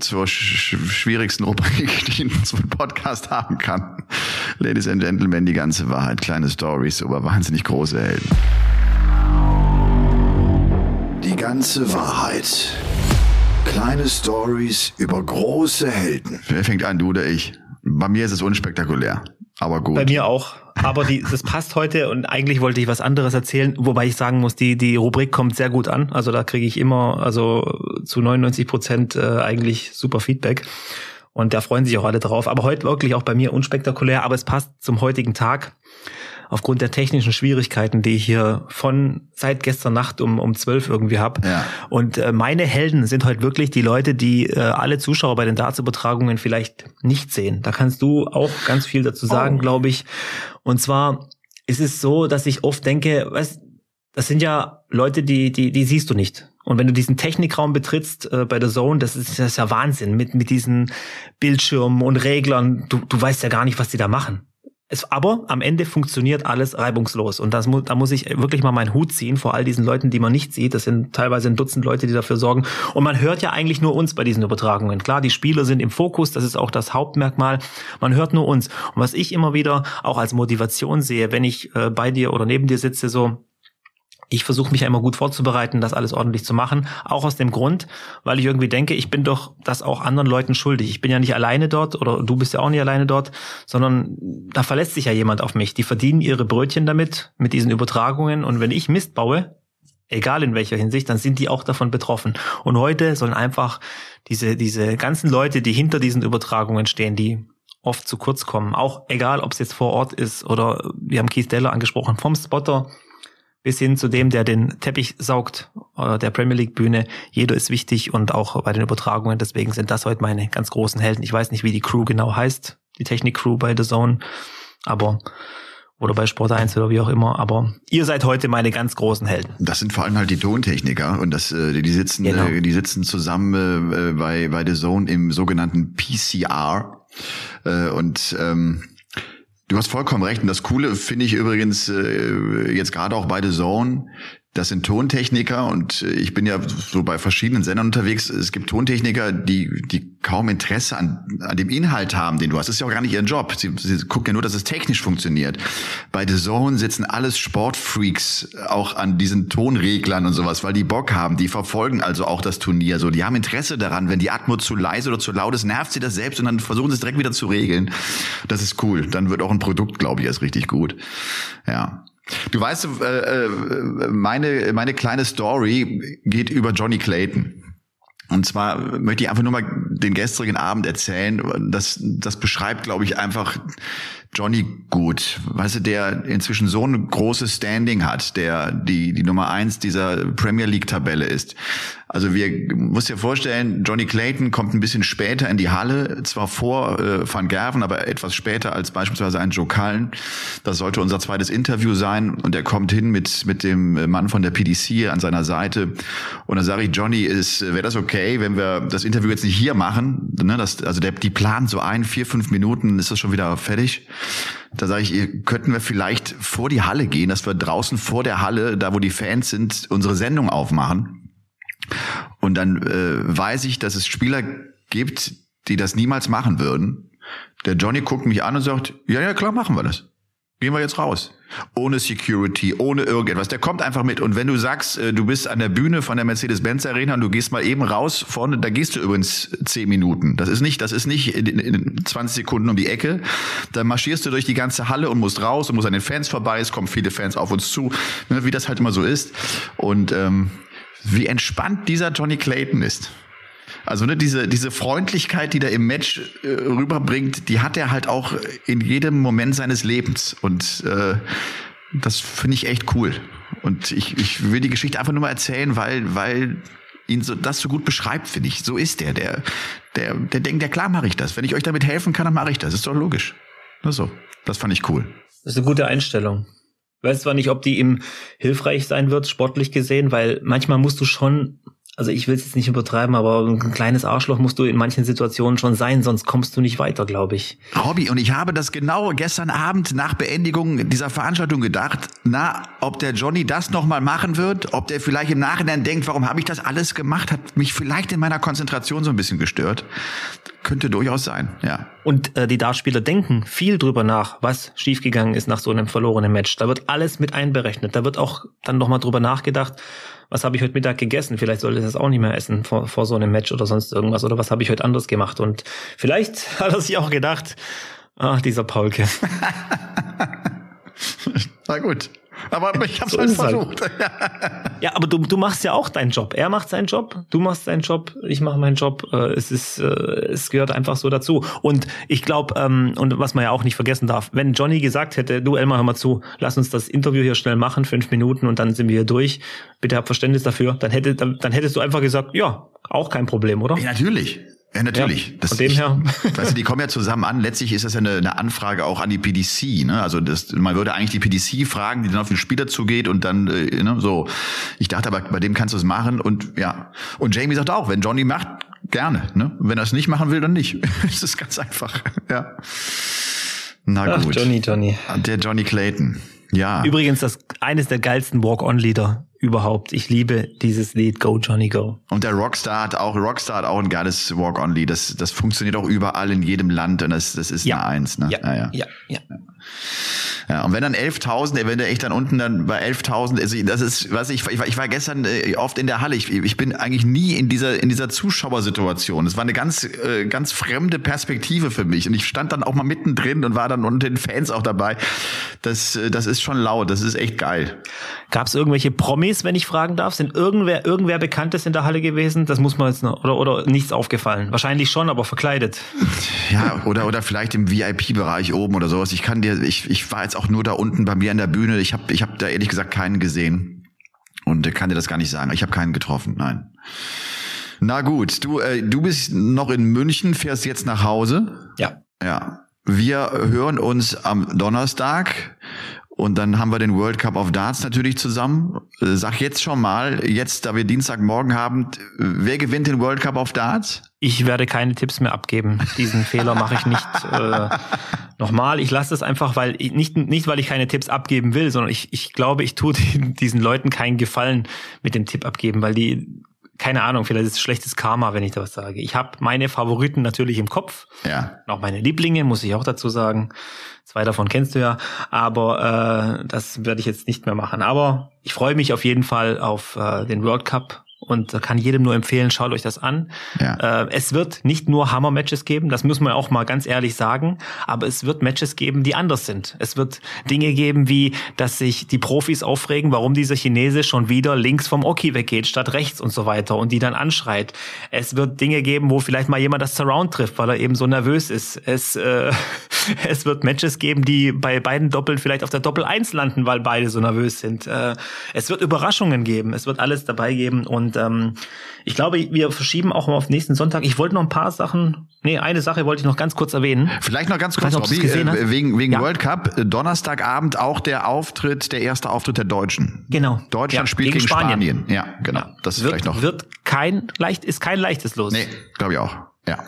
zur sch schwierigsten Rubrik, (laughs) die so ein Podcast haben kann. Ladies and Gentlemen, die ganze Wahrheit, kleine Stories über wahnsinnig große Helden. Die ganze Wahrheit. Kleine Stories über große Helden. Wer fängt an, du oder ich? Bei mir ist es unspektakulär, aber gut. Bei mir auch. Aber die, das passt heute und eigentlich wollte ich was anderes erzählen, wobei ich sagen muss, die, die Rubrik kommt sehr gut an. Also da kriege ich immer, also zu 99 Prozent äh, eigentlich super Feedback. Und da freuen sich auch alle drauf. Aber heute wirklich auch bei mir unspektakulär, aber es passt zum heutigen Tag. aufgrund der technischen Schwierigkeiten, die ich hier von seit gestern Nacht um um zwölf irgendwie habe. Ja. Und äh, meine Helden sind heute wirklich die Leute, die äh, alle Zuschauer bei den Darts-Übertragungen vielleicht nicht sehen. Da kannst du auch ganz viel dazu sagen, Oh. glaube ich. Und zwar ist es so, dass ich oft denke, weißt, das sind ja Leute, die, die, die siehst du nicht. Und wenn du diesen Technikraum betrittst äh, bei der Zone, das ist, das ist ja Wahnsinn mit, mit diesen Bildschirmen und Reglern. Du, du weißt ja gar nicht, was die da machen. Es, aber am Ende funktioniert alles reibungslos. Und das mu da muss ich wirklich mal meinen Hut ziehen vor all diesen Leuten, die man nicht sieht. Das sind teilweise ein Dutzend Leute, die dafür sorgen. Und man hört ja eigentlich nur uns bei diesen Übertragungen. Klar, die Spieler sind im Fokus, das ist auch das Hauptmerkmal. Man hört nur uns. Und was ich immer wieder auch als Motivation sehe, wenn ich äh, bei dir oder neben dir sitze, so, ich versuche mich ja immer gut vorzubereiten, das alles ordentlich zu machen. Auch aus dem Grund, weil ich irgendwie denke, ich bin doch das auch anderen Leuten schuldig. Ich bin ja nicht alleine dort oder du bist ja auch nicht alleine dort, sondern da verlässt sich ja jemand auf mich. Die verdienen ihre Brötchen damit, mit diesen Übertragungen. Und wenn ich Mist baue, egal in welcher Hinsicht, dann sind die auch davon betroffen. Und heute sollen einfach diese, diese ganzen Leute, die hinter diesen Übertragungen stehen, die oft zu kurz kommen, auch egal, ob es jetzt vor Ort ist oder wir haben Keith Deller angesprochen, vom Spotter bis hin zu dem, der den Teppich saugt, äh, der Premier League Bühne. Jeder ist wichtig und auch bei den Übertragungen. Deswegen sind das heute meine ganz großen Helden. Ich weiß nicht, wie die Crew genau heißt, die Technik-Crew bei The Zone, aber oder bei Sport 1 oder wie auch immer. Aber ihr seid heute meine ganz großen Helden. Das sind vor allem halt die Tontechniker und das, äh, die sitzen, Genau. äh, die sitzen zusammen bei bei The Zone im sogenannten PCR und ähm, Du hast vollkommen recht. Und das Coole finde ich übrigens äh, jetzt gerade auch bei The Zone. Das sind Tontechniker und äh, ich bin ja so bei verschiedenen Sendern unterwegs. Es gibt Tontechniker, die, die kaum Interesse an, an dem Inhalt haben, den du hast. Das ist ja auch gar nicht ihr Job. Sie, sie gucken ja nur, dass es technisch funktioniert. Bei The Zone sitzen alles Sportfreaks auch an diesen Tonreglern und sowas, weil die Bock haben. Die verfolgen also auch das Turnier. So, die haben Interesse daran. Wenn die Atmo zu leise oder zu laut ist, nervt sie das selbst und dann versuchen sie es direkt wieder zu regeln. Das ist cool. Dann wird auch ein Produkt, glaube ich, erst richtig gut. Ja. Du weißt, äh, äh, meine, meine kleine Story geht über Johnny Clayton. Und zwar möchte ich einfach nur mal den gestrigen Abend erzählen. Das, das beschreibt, glaube ich, einfach Johnny gut. Weißt du, der inzwischen so ein großes Standing hat, der die, die Nummer eins dieser Premier League Tabelle ist. Also wir muss dir vorstellen, Johnny Clayton kommt ein bisschen später in die Halle, zwar vor äh, Van Gerven, aber etwas später als beispielsweise ein Joe Cullen. Das sollte unser zweites Interview sein und er kommt hin mit mit dem Mann von der PDC an seiner Seite und dann sage ich, Johnny, ist wäre das okay, wenn wir das Interview jetzt nicht hier machen? Ne, das, also der, die planen so ein, vier, fünf Minuten, ist das schon wieder fertig. Da sage ich, könnten wir vielleicht vor die Halle gehen, dass wir draußen vor der Halle, da wo die Fans sind, unsere Sendung aufmachen. Und dann äh, weiß ich, dass es Spieler gibt, die das niemals machen würden. Der Johnny guckt mich an und sagt, ja, ja, klar, machen wir das. Gehen wir jetzt raus. Ohne Security, ohne irgendetwas. Der kommt einfach mit. Und wenn du sagst, äh, du bist an der Bühne von der Mercedes-Benz Arena und du gehst mal eben raus vorne, da gehst du übrigens zehn Minuten. Das ist nicht, das ist nicht in, in 20 Sekunden um die Ecke. Da marschierst du durch die ganze Halle und musst raus und musst an den Fans vorbei. Es kommen viele Fans auf uns zu, ne, wie das halt immer so ist. Und ähm, wie entspannt dieser Johnny Clayton ist. Also ne, diese, diese Freundlichkeit, die der im Match äh, rüberbringt, die hat er halt auch in jedem Moment seines Lebens. Und äh, das finde ich echt cool. Und ich, ich will die Geschichte einfach nur mal erzählen, weil, weil ihn so, das so gut beschreibt, finde ich. So ist der. Der, der, der denkt, ja klar mache ich das. Wenn ich euch damit helfen kann, dann mache ich das. Ist doch logisch. Nur so. Das fand ich cool. Das ist eine gute Einstellung. Ich weiß zwar nicht, ob die ihm hilfreich sein wird, sportlich gesehen, weil manchmal musst du schon, also ich will es jetzt nicht übertreiben, aber ein kleines Arschloch musst du in manchen Situationen schon sein, sonst kommst du nicht weiter, glaube ich. Robby, und ich habe das genau gestern Abend nach Beendigung dieser Veranstaltung gedacht, na, ob der Johnny das nochmal machen wird, ob der vielleicht im Nachhinein denkt, warum habe ich das alles gemacht, hat mich vielleicht in meiner Konzentration so ein bisschen gestört. Könnte durchaus sein, ja. Und äh, die Dartspieler denken viel drüber nach, was schiefgegangen ist nach so einem verlorenen Match. Da wird alles mit einberechnet. Da wird auch dann nochmal drüber nachgedacht, was habe ich heute Mittag gegessen? Vielleicht sollte ich das auch nicht mehr essen vor, vor so einem Match oder sonst irgendwas. Oder was habe ich heute anders gemacht? Und vielleicht (laughs) hat er sich auch gedacht, ach, dieser Paulke. (laughs) Na gut. Aber ich habe So halt halt. versucht. (laughs) Ja, Ja, aber du, du machst ja auch deinen Job. Er macht seinen Job, du machst deinen Job, ich mache meinen Job. Äh, es ist, äh, es gehört einfach so dazu. Und ich glaube, ähm, und was man ja auch nicht vergessen darf, wenn Johnny gesagt hätte, du Elmar, hör mal zu, lass uns das Interview hier schnell machen, fünf Minuten und dann sind wir hier durch. Bitte hab Verständnis dafür. Dann hätte, dann, dann hättest du einfach gesagt, ja, auch kein Problem, oder? Ja, natürlich. Ja, natürlich. Ja, das, von dem her. Ich, (laughs) weißt du, die kommen ja zusammen an. Letztlich ist das ja eine, eine Anfrage auch an die PDC. Ne? Also das, man würde eigentlich die PDC fragen, die dann auf den Spieler zugeht und dann äh, ne, so. Ich dachte aber, bei dem kannst du es machen und ja. Und Jamie sagt auch, wenn Johnny macht, gerne. Ne? Wenn er es nicht machen will, dann nicht. (laughs) das ist ganz einfach. Ja. Na Ach, gut. Johnny, Johnny. Der Johnny Clayton. Ja. Übrigens, das eines der geilsten Walk-on-Lieder überhaupt. Ich liebe dieses Lied Go Johnny Go. Und der Rockstar hat auch, Rockstar hat auch ein geiles Walk-on-Lied. Das, das funktioniert auch überall in jedem Land und das, das ist Ja. eine Eins. Ne? Ja, ja, ja. ja. Ja, und wenn dann 11.000, wenn der echt dann unten dann bei 11.000, also das ist, was ich, ich war, ich war gestern äh, oft in der Halle. Ich, ich bin eigentlich nie in dieser in dieser Zuschauersituation. Es war eine ganz äh, ganz fremde Perspektive für mich und ich stand dann auch mal mittendrin und war dann unter den Fans auch dabei. Das äh, das ist schon laut. Das ist echt geil. Gab es irgendwelche Promis, wenn ich fragen darf? Sind irgendwer, irgendwer Bekanntes in der Halle gewesen? Das muss man jetzt noch, oder, oder nichts aufgefallen? Wahrscheinlich schon, aber verkleidet. Ja, oder oder vielleicht im VIP-Bereich oben oder sowas. Ich kann dir, ich ich war jetzt auch nur da unten bei mir an der Bühne. Ich habe ich habe da ehrlich gesagt keinen gesehen und kann dir das gar nicht sagen. Ich habe keinen getroffen. Nein. Na gut, du äh, du bist noch in München, fährst jetzt nach Hause. Ja. Ja. Wir hören uns am Donnerstag und dann haben wir den World Cup of Darts natürlich zusammen. Äh, Sag jetzt schon mal, jetzt, da wir Dienstagmorgen haben, wer gewinnt den World Cup of Darts? Ich werde keine Tipps mehr abgeben. Diesen Fehler mache ich nicht äh, (laughs) nochmal. Ich lasse das einfach, weil ich, nicht, nicht, weil ich keine Tipps abgeben will, sondern ich, ich glaube, ich tue (laughs) diesen Leuten keinen Gefallen mit dem Tipp abgeben, weil die, keine Ahnung, vielleicht ist es schlechtes Karma, wenn ich da was sage. Ich habe meine Favoriten natürlich im Kopf. Ja. Auch meine Lieblinge, muss ich auch dazu sagen. Zwei davon kennst du ja. Aber äh, das werde ich jetzt nicht mehr machen. Aber ich freue mich auf jeden Fall auf äh, den World Cup und kann jedem nur empfehlen, schaut euch das an. Ja. Äh, es wird nicht nur Hammer-Matches geben, das muss man auch mal ganz ehrlich sagen, aber es wird Matches geben, die anders sind. Es wird Dinge geben, wie, dass sich die Profis aufregen, warum dieser Chinese schon wieder links vom Oki weggeht, statt rechts und so weiter und die dann anschreit. Es wird Dinge geben, wo vielleicht mal jemand das Surround trifft, weil er eben so nervös ist. Es, äh, (laughs) es wird Matches geben, die bei beiden Doppeln vielleicht auf der Doppel 1 landen, weil beide so nervös sind. Äh, es wird Überraschungen geben, es wird alles dabei geben und ähm, ich glaube, wir verschieben auch mal auf nächsten Sonntag. Ich wollte noch ein paar Sachen, nee, eine Sache wollte ich noch ganz kurz erwähnen. Vielleicht noch ganz kurz, Robby, äh, wegen, wegen Ja. World Cup, äh, Donnerstagabend auch der Auftritt, der erste Auftritt der Deutschen. Genau. Deutschland Ja, spielt gegen, gegen Spanien. Spanien. Ja, genau. Das ist wird, vielleicht noch. wird kein leicht, ist kein leichtes Los. nee, glaube ich auch. Ja.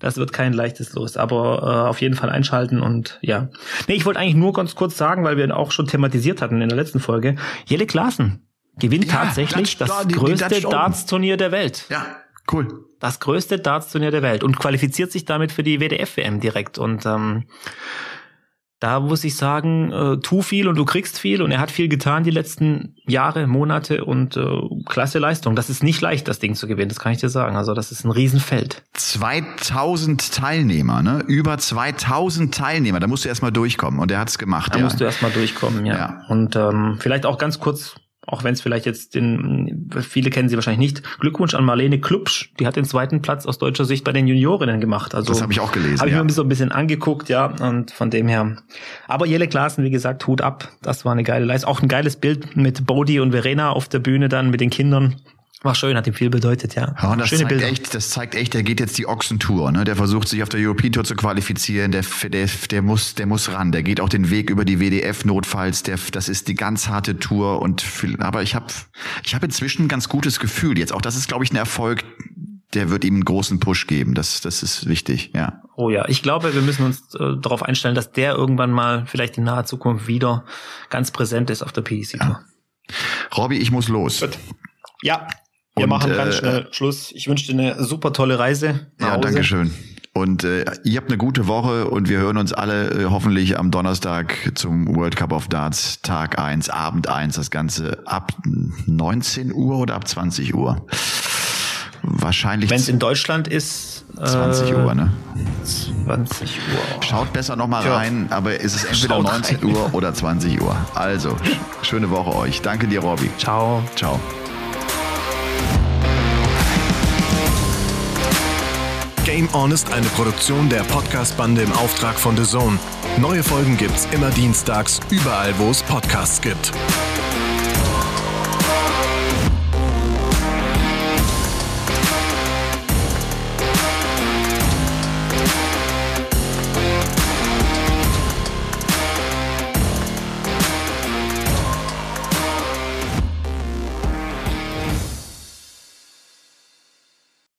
Das wird kein leichtes Los, aber äh, auf jeden Fall einschalten und ja. Nee, ich wollte eigentlich nur ganz kurz sagen, weil wir ihn auch schon thematisiert hatten in der letzten Folge. Jelle Klaassen gewinnt Ja, tatsächlich Dutch- das die- größte. Darts-Turnier der Welt. Ja, cool. Das größte Darts-Turnier der Welt und qualifiziert sich damit für die WDF-WM direkt. Und ähm, da muss ich sagen, äh, tu viel und du kriegst viel. Und er hat viel getan die letzten Jahre, Monate und äh, klasse Leistung. Das ist nicht leicht, das Ding zu gewinnen, das kann ich dir sagen. Also das ist ein Riesenfeld. 2000 Teilnehmer, ne? Über 2000 Teilnehmer. Da musst du erstmal durchkommen. Und er hat's gemacht. Da ja. musst du erstmal durchkommen, ja. Ja. Und ähm, vielleicht auch ganz kurz, auch wenn es vielleicht jetzt den, viele kennen sie wahrscheinlich nicht, Glückwunsch an Marlene Klubsch, die hat den zweiten Platz aus deutscher Sicht bei den Juniorinnen gemacht. Also Das habe ich auch gelesen. Habe ich ja. mir so ein bisschen angeguckt, ja, und von dem her. Aber Jelle Klaassen, wie gesagt, Hut ab. Das war eine geile Leistung. Auch ein geiles Bild mit Bodie und Verena auf der Bühne dann mit den Kindern. War schön, hat ihm viel bedeutet, ja. Ja, und das Schöne zeigt Bilder. echt, das zeigt echt, der geht jetzt die Ochsentour, ne? Der versucht sich auf der European Tour zu qualifizieren, der, der, der muss, der muss ran, der geht auch den Weg über die WDF notfalls, der, das ist die ganz harte Tour und, viel, aber ich habe, ich habe inzwischen ein ganz gutes Gefühl jetzt. Auch das ist, glaube ich, ein Erfolg, der wird ihm einen großen Push geben. Das, das ist wichtig, ja. Oh ja, ich glaube, wir müssen uns äh, darauf einstellen, dass der irgendwann mal vielleicht in naher Zukunft wieder ganz präsent ist auf der PEC Tour. Robby, ich muss los. Ja, wir Und, machen äh, ganz schnell Schluss. Ich wünsche dir eine super tolle Reise. nach Ja, danke schön. Und äh, ihr habt eine gute Woche und wir hören uns alle äh, hoffentlich am Donnerstag zum World Cup of Darts Tag 1, Abend 1, das Ganze ab 19 Uhr oder ab 20 Uhr. Wahrscheinlich Wenn es in Deutschland ist, 20 äh, Uhr, ne? 20 Uhr. Schaut besser noch mal Tja. rein, aber ist es entweder Schaut 19 rein. Uhr oder 20 Uhr. Also, schöne Woche euch. Danke dir, Robby. Ciao. Ciao. Game On ist eine Produktion der Podcast-Bande im Auftrag von The Zone. Neue Folgen gibt's immer dienstags, überall, wo es Podcasts gibt.